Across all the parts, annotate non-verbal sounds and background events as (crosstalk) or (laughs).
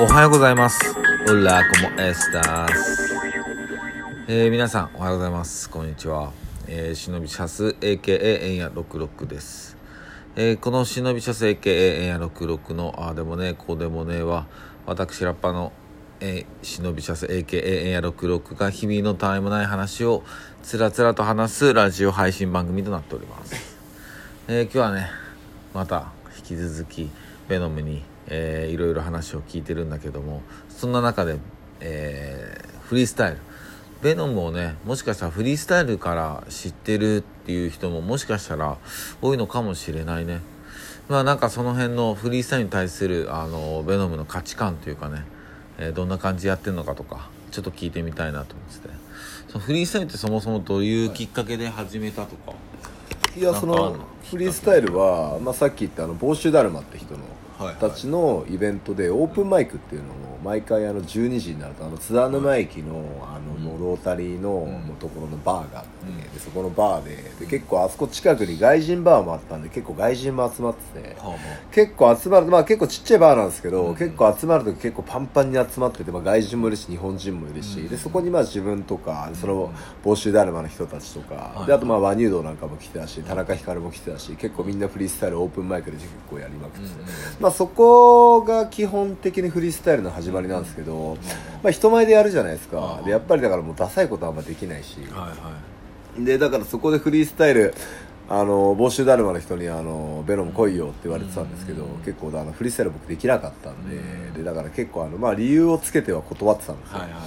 おはようございます。オラコモエスタス。えー、皆さんおはようございます。こんにちは。えー、忍びシャス AKA エンヤ66です。えー、この忍びシャス AKA エンヤ66のああでもねこうでもねは私ラッパーの、えー、忍びシャス AKA エンヤ66が日々のたわいもない話をつらつらと話すラジオ配信番組となっております。えー、今日はねまた引き続きベノムに、えーいろいろ話を聞いてるんだけどもそんな中で、えーフリースタイル。ベノムをねもしかしたらフリースタイルから知ってるっていう人ももしかしたら多いのかもしれないね。まあなんかその辺のフリースタイルに対するあのベノムの価値観というかね、えーどんな感じでやってるのかとかちょっと聞いてみたいなと思ってて。そのフリースタイルってそもそもどういうきっかけで始めたとか、いやそのフリースタイルは、まあ、さっき言ったあの帽子だるまって人のたちのイベントでオープンマイクっていうのを毎回あの12時になるとあの津田沼駅のあのロータリーのところのバーがあって、でそこのバーでで結構あそこ近くに外人バーもあったんで結構外人も集まってて。結構集まるまあ結構ちっちゃいバーなんですけど、結構集まると結構パンパンに集まってて、まあ、外人もいるし日本人もいるし、でそこにまあ自分とかその帽子だるまの人たちとか、であとまあ和乳道なんかも来てたし田中ひかるも来てたし結構みんなフリースタイルオープンマイクで結構やりまくってて、まあ、そこが基本的にフリースタイルの始まりなんですけど、まあ、人前でやるじゃないですか、でやっぱりだからもうダサいことはあんまできないし、はいはい。でだからそこでフリースタイルあの帽子だるまの人にあの「ベノム来いよ」って言われてたんですけど、結構あのフリースタイル僕できなかったんで,、でだから結構あの、まあ、理由をつけては断ってたんですよ、はいはい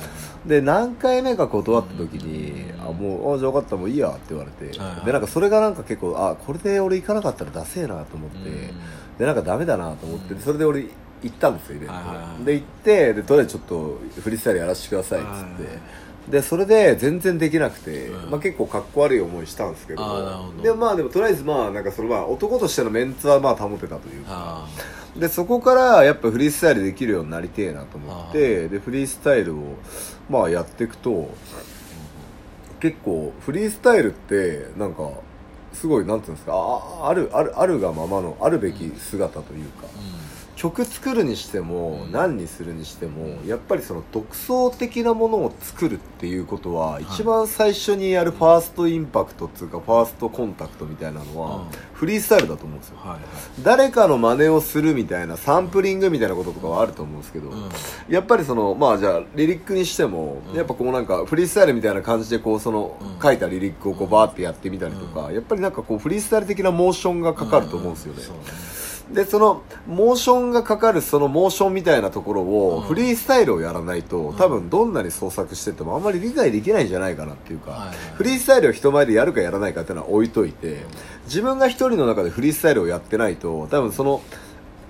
で何回目か断った時に「あもうあじゃあ分かったもういいや」って言われて、はいはい。でなんかそれがなんか結構あこれで俺行かなかったらダセえなと思って、うんでなんかダメだなと思って、でそれで俺行ったんですよイベント、で行ってでとりあえずちょっとフリースタイルやらせてくださいっつって、でそれで全然できなくて、うん。まあ、結構かっこ悪い思いしたんですけど。でまあでもとりあえずまあなんかそのまあ男としてのメンツはまあ保てたというか。あでそこからやっぱフリースタイルできるようになりてえなと思ってでフリースタイルをまあやっていくと結構フリースタイルってなんかすごいなんていうんですかああるあるあるがままのあるべき姿というか、曲作るにしても何にするにしてもやっぱりその独創的なものを作るっていうことは一番最初にやるファーストインパクトっていうかファーストコンタクトみたいなのはうん。フリースタイルだと思うんですよ。誰かの真似をするみたいなサンプリングみたいなこととかはあると思うんですけど、うん。やっぱりそのまあじゃあリリックにしても、うん。やっぱこうなんかフリースタイルみたいな感じでこうそのうん。書いたリリックをこうバーってやってみたりとか、やっぱりなんかこうフリースタイル的なモーションがかかると思うんですよねでそのモーションがかかるそのモーションみたいなところを、うん。フリースタイルをやらないと多分どんなに創作しててもあんまり理解できないんじゃないかなっていうか、フリースタイルを人前でやるかやらないかっていうのは置いといて自分が一人の中でフリースタイルをやってないと多分その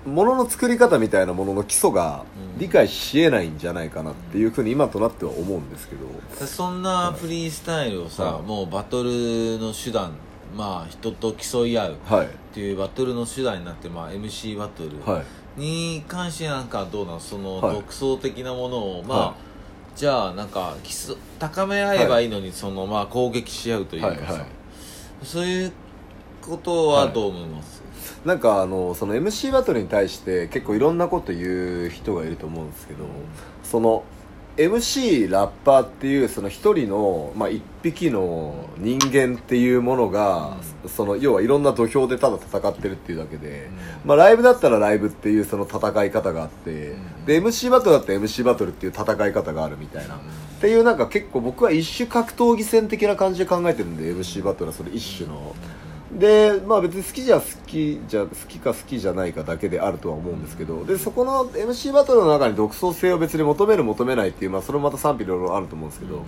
ものの作り方みたいなものの基礎が理解しえないんじゃないかなっていうふうに今となっては思うんですけど、そんなフリースタイルをさ、はい。もうバトルの手段まあ人と競い合うっはい。ていうバトルの手段になって、まあ、MC バトルはい。に関してなんかどうなの？そのはい。独創的なものを、まあ、はじゃあなんか競高め合えばいいのに、そのまあ攻撃し合うというかさ、そういうことはどう思います、なんかあのその MC バトルに対して結構いろんなこと言う人がいると思うんですけど、その MC ラッパーっていうその一人の、まあ、一匹の人間っていうものが、その要はいろんな土俵でただ戦ってるっていうだけで、まあ、ライブだったらライブっていうその戦い方があって、で MC バトルだったら MC バトルっていう戦い方があるみたいな、っていうなんか結構僕は一種格闘技戦的な感じで考えてるんで MC バトルはそれ一種の。でまあ別に好きじゃ好きじゃ好きか好きじゃないかだけであるとは思うんですけどでそこの MC バトルの中に独創性を別に求める求めないっていう、まあ、それもまた賛否両論あると思うんですけど、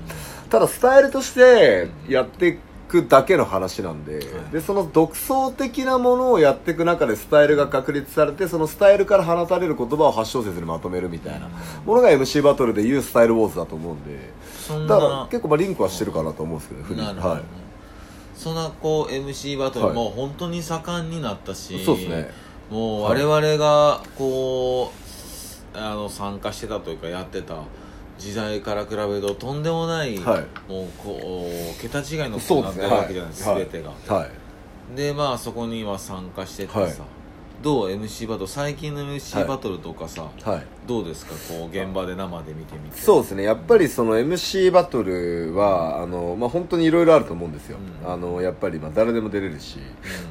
ただスタイルとしてやっていくだけの話なんで,、でその独創的なものをやっていく中でスタイルが確立されてそのスタイルから放たれる言葉を8小節にまとめるみたいなものが MC バトルでいうスタイルウォーズだと思うんでだから結構まあリンクはしてるかなと思うんですけど、フリーなるほど、はいそんなこう MC バトルはい。も本当に盛んになったし、そうですね。もう我々がこうあの参加してたというかやってた時代から比べるととんでもない、はい。もうこう桁違いのことになってるわけじゃないですか、はい全てが、はい。でまあそこには参加しててさ、はい。どう MC バトル最近の MC バトルとかさ、はいどうですか？こう現場で生で見てみて。そうですね。やっぱりその MC バトルはあの、まあ、本当にいろいろあると思うんですよ、うん。あのやっぱりまあ誰でも出れるし、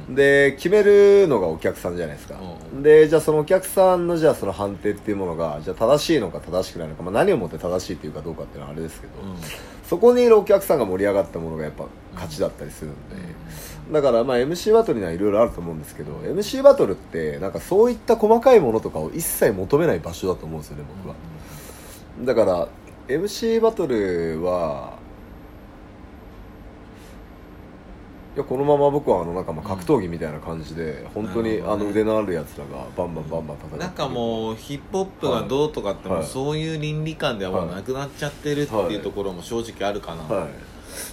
うん。で決めるのがお客さんじゃないですか、うんでじゃあそのお客さんのじゃあその判定っていうものがじゃあ正しいのか正しくないのか、まあ、何をもって正しいっていうかどうかっていうのはあれですけど、うん。そこにいるお客さんが盛り上がったものがやっぱ勝ちだったりするんで、だからまあ MC バトルにはいろいろあると思うんですけど MC バトルってなんかそういった細かいものとかを一切求めない場所だと思うんですよね僕は、だから MC バトルはいやこのまま僕はあのなんかまあ格闘技みたいな感じで、本当にあの腕のあるやつらがバンバンバンバン叩いてなんかもうヒップホップがどうとかってもそういう倫理観ではもうなくなっちゃってるってはいいうところも正直あるかな、はい。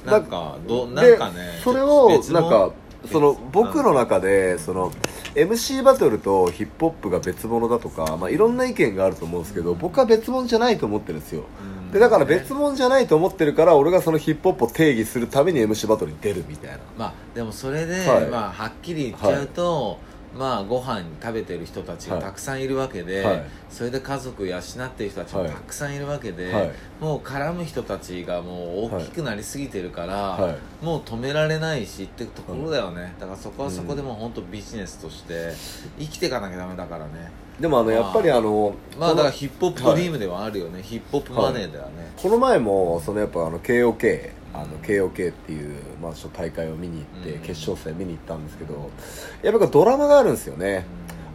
なんかどでなんかねそれをなんかその別僕の中でその MC バトルとヒップホップが別物だとか、まあ、いろんな意見があると思うんですけど僕は別物じゃないと思ってるんですよ。うん。でだから別物じゃないと思ってるから俺がそのヒップホップを定義するために MC バトルに出るみたいな。まあでもそれで、はい。まあはっきり言っちゃうと、まあご飯食べてる人たちがたくさんいるわけで、はい。それで家族養ってる人たちもはい。たくさんいるわけで、はい。もう絡む人たちがもう大きくなりすぎてるから、はい。もう止められないしってところだよね、だからそこはそこでもう本当ビジネスとして生きていかなきゃダメだからね。でもあのやっぱりあのまあだからヒップホップドリームではあるよね、ヒップホップマネーだよね、この前もそのやっぱあの KOK あの KOK っていう、まあ、大会を見に行って、うん。決勝戦見に行ったんですけどやっぱりドラマがあるんですよね、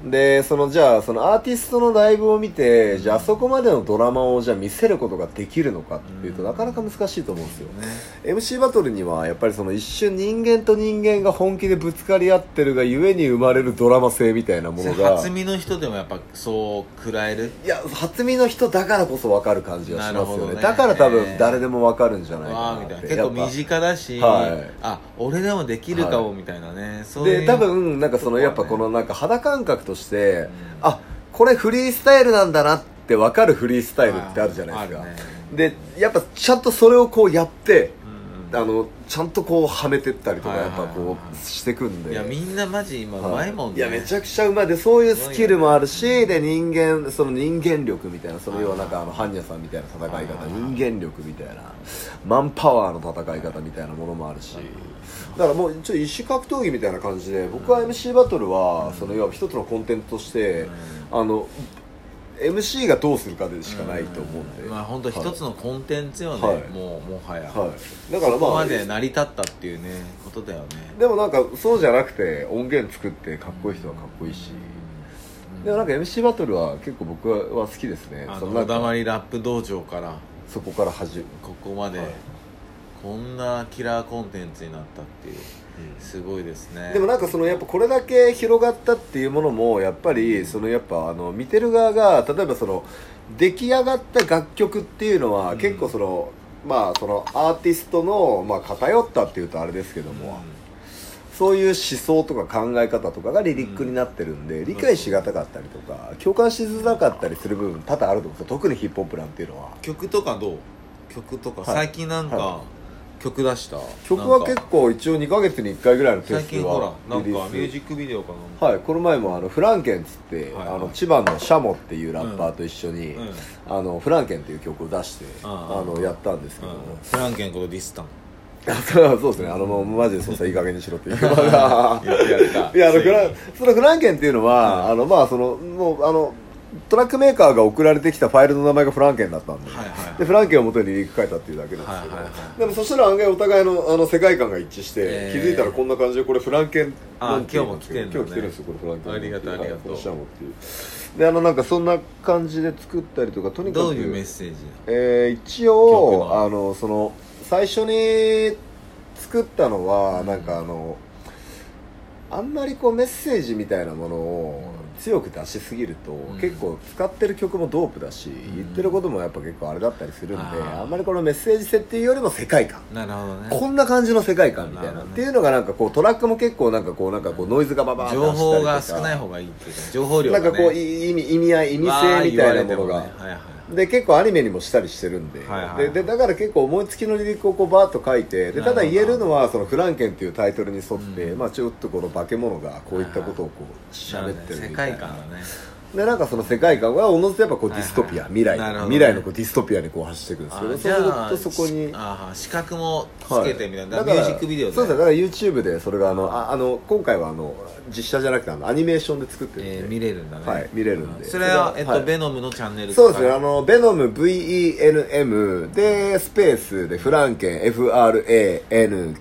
でそのじゃあそのアーティストのライブを見てじゃああそこまでのドラマをじゃあ見せることができるのかっていうと、うん。なかなか難しいと思うんですよ、ね。MC バトルにはやっぱりその一瞬人間と人間が本気でぶつかり合ってるがゆえに生まれるドラマ性みたいなものが初見の人でもやっぱそう食らえる？いや初見の人だからこそ分かる感じがしますよね。ね。だから多分誰でも分かるんじゃないかなって。みたいな。結構身近だし、はい。あ俺でもできるかもみたいなね、そういう。で多分なんかそのやっぱこのなんか肌感覚として、うんあこれフリースタイルなんだなって分かるフリースタイルってあるじゃないですか、ね。でやっぱちゃんとそれをこうやってうんあのちゃんとこうはめてったりとかはいはいはい。やっぱこうしてくんで。いやみんなマジ今うまい。もんね、いやめちゃくちゃうまい。でそういうスキルもあるしで人間その人間力みたいなその要はなんかあの般若さんみたいな戦い方はい人間力みたいなマンパワーの戦い方みたいなものもあるし。だからもうちょっと一種格闘技みたいな感じで僕は MC バトルはその要は一つのコンテンツとしてあの MC がどうするかでしかないと思うんで。まあ本当一つのコンテンツよね、はい。もうもはや、はい。だからまあまで成り立ったっていうねことだよね。でもなんかそうじゃなくて音源作ってかっこいい人はかっこいいし。でもなんか MC バトルは結構僕は好きですね。あそのなんかのこだわりラップ道場から。そこから始めここまで、はい。こんなキラーコンテンツになったっていうすごいですね。でもなんかそのやっぱこれだけ広がったっていうものもやっぱりそのやっぱあの見てる側が例えばその出来上がった楽曲っていうのはうん。結構その、まあそのアーティストのまあ偏ったっていうとあれですけども、そういう思想とか考え方とかがリリックになってるんで、理解しがたかったりとか共感しづらかったりする部分多々あると思うんですよ。特にヒップホップなんていうのは。曲とかどう？曲とか、はい。最近なんか、は曲出した。曲は結構一応2ヶ月に1回ぐらいのペー最スで近ほらはなんかミリリース。ュージックビデオかなんか。はい、この前もあのフランケンっつって、はいはい。あの千葉のシャモっていうラッパーと一緒に、うん。うん。あのフランケンっていう曲を出して、ああ。あのやったんですけどフランケンことディスタン。そうそうですね。あのもうマジでそうさいい加減にしろっていう (laughs) いやあのフランそのフランケンっていうのは、あのまあそのもうあのトラックメーカーが送られてきたファイルの名前がフランケンだったんで,、はいはい。でフランケンを元にリリック書いたっていうだけなんですけど、はいはいはい。でもそしたら案外お互いのあの世界観が一致して、えー。気づいたらこんな感じでこれフランケン今日も来てんのね。今日来てるんですよこれフランケンありがとうはいありがとう。であのなんかそんな感じで作ったりとかとにかく。どういうメッセージえー一曲応の。あのその最初に作ったのはなんかあのあんまりこうメッセージみたいなものを強く出しすぎると、ん。結構使ってる曲もドープだし、ん。言ってることもやっぱ結構あれだったりするんであんまりこのメッセージ性っていうよりも世界観。なるほどね。こんな感じの世界観みたいなねっていうのがなんかこうトラックも結構なんかこうなんかこうノイズがババー情報が少ない方がいいっていうか情報量が、ね、なんかこうい意味意味合い意味性みたいなものが、で結構アニメにもしたりしてるんで,、はいはいででだから結構思いつきのリリックをこうバーッと書いてでただ言えるのはそのフランケンっていうタイトルに沿って、うんまあ、ちょっとこの化け物がこういったことをこう喋ってる世みたいな界観でなんかその世界観はおのずとやっぱこうディストピア、はい未来、なるほどね。未来のこうディストピアにこう走っていくんですけどあそうするとそこに。ああ資格もつけてみたいな、はい。ミュージックビデオでそうですね。だから YouTube でそれがあのああの今回はあの実写じゃなくてあのアニメーションで作ってるんで、えー見れるんだね。はい見れるんで。それは、えっとはい。ベノムのチャンネルそうですね、あの、ベノム VENM で、スペースでフランケン FRANKEN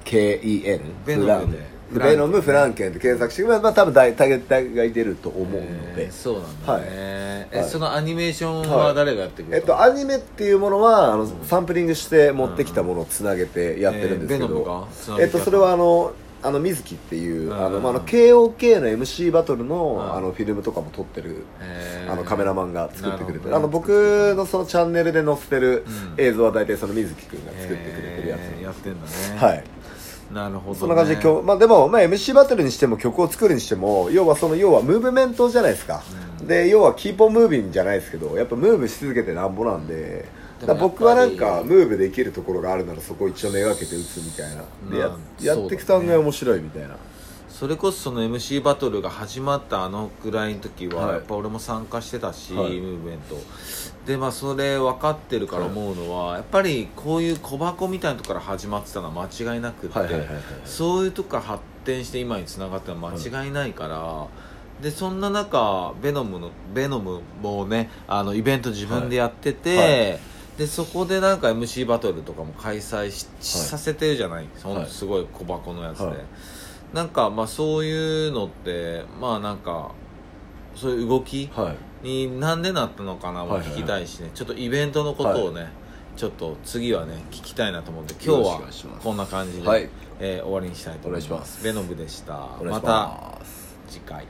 ベノムで。フランベノムフランケンで検索して、まあ、まあ多分大体大概出ると思うので、えーそうなんだね、はい。えはい。そのアニメーションは誰がやってくれたえっと、アニメっていうものはあの、サンプリングして持ってきたものをつなげてやってるんですけど。がつな、げてやったえっと、それはあのあの水木っていう、うん。あのまあ、あの KOK の MC バトルの,、うん。あのフィルムとかも撮ってるえー。あのカメラマンが作ってくれてなるあの僕のそのチャンネルで載せてるうん。映像は大体その水木くんが作ってくれてるやつ。えー。やってんだね。はいなるほど、ね、そんな感じで今日、まあ、でも、まあ、MC バトルにしても曲を作るにしても要はその要はムーブメントじゃないですか、うん。で要はキーポンムービンじゃないですけどやっぱムーブし続けてなんぼなんでだ僕はなんかムーブできるところがあるならそこを一応めがけて打つみたいな。でやまあやっていくと案外面白いみたいなそれこそその MC バトルが始まったあのぐらいの時は、はい。やっぱ俺も参加してたし、はい。ムーブメント。でまあそれ分かってるから思うのは、やっぱりこういう小箱みたいなとこから始まってたのは間違いなくって、はいはいはいはい。そういうとこから発展して今につながったのは間違いないから、でそんな中ベノムのベノムもねあのイベント自分でやってて、はい。はでそこでなんか MC バトルとかも開催し、させてるじゃない？ほんとはい。すごい小箱のやつで、はいなんかまあそういうのってまあなんかそういう動きはい。になんでなったのかなも聞きたいしね、ちょっとイベントのことをね、ちょっと次はね聞きたいなと思って今日はこんな感じで、はい。えー終わりにしたいと思います。ベノムでした。また次回